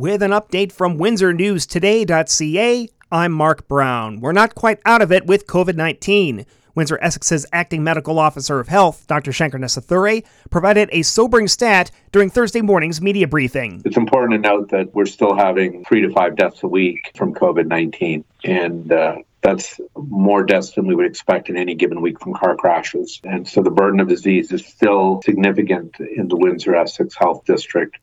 With an update from WindsorNewsToday.ca, I'm Mark Brown. We're not quite out of it with COVID 19. Windsor Essex's acting medical officer of health, Dr. Shanker Nesathurai, provided a sobering stat during Thursday morning's media briefing. It's important to note that we're still having three to five deaths a week from COVID 19. And uh, that's more deaths than we would expect in any given week from car crashes. And so the burden of disease is still significant in the Windsor Essex Health District.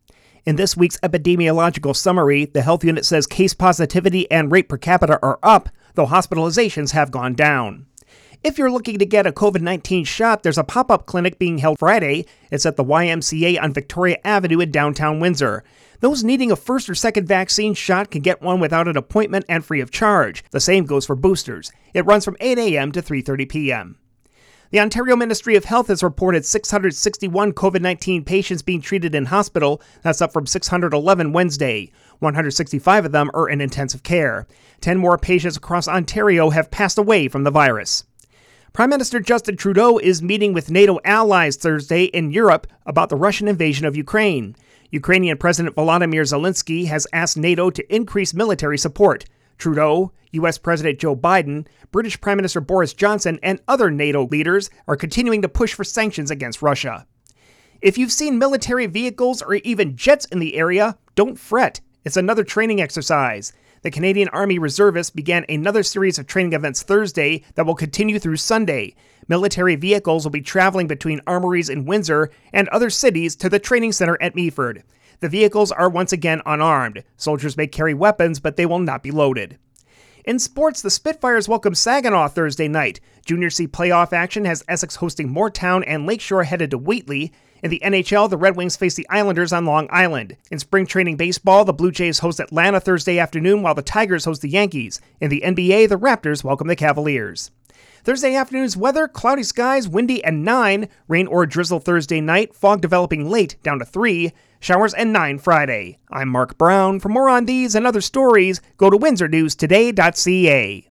In this week's epidemiological summary, the health unit says case positivity and rate per capita are up, though hospitalizations have gone down. If you're looking to get a COVID 19 shot, there's a pop up clinic being held Friday. It's at the YMCA on Victoria Avenue in downtown Windsor. Those needing a first or second vaccine shot can get one without an appointment and free of charge. The same goes for boosters. It runs from 8 a.m. to 3:30 p.m. The Ontario Ministry of Health has reported 661 COVID 19 patients being treated in hospital. That's up from 611 Wednesday. 165 of them are in intensive care. 10 more patients across Ontario have passed away from the virus. Prime Minister Justin Trudeau is meeting with NATO allies Thursday in Europe about the Russian invasion of Ukraine. Ukrainian President Volodymyr Zelensky has asked NATO to increase military support. Trudeau, U.S. President Joe Biden, British Prime Minister Boris Johnson, and other NATO leaders are continuing to push for sanctions against Russia. If you've seen military vehicles or even jets in the area, don't fret. It's another training exercise. The Canadian Army Reservists began another series of training events Thursday that will continue through Sunday. Military vehicles will be traveling between armories in Windsor and other cities to the training center at Meaford. The vehicles are once again unarmed. Soldiers may carry weapons, but they will not be loaded. In sports, the Spitfires welcome Saginaw Thursday night. Junior C playoff action has Essex hosting Mooretown and Lakeshore headed to Wheatley. In the NHL, the Red Wings face the Islanders on Long Island. In spring training baseball, the Blue Jays host Atlanta Thursday afternoon while the Tigers host the Yankees. In the NBA, the Raptors welcome the Cavaliers. Thursday afternoon's weather cloudy skies, windy and 9. Rain or drizzle Thursday night, fog developing late down to 3. Showers and 9 Friday. I'm Mark Brown. For more on these and other stories, go to windsornewstoday.ca.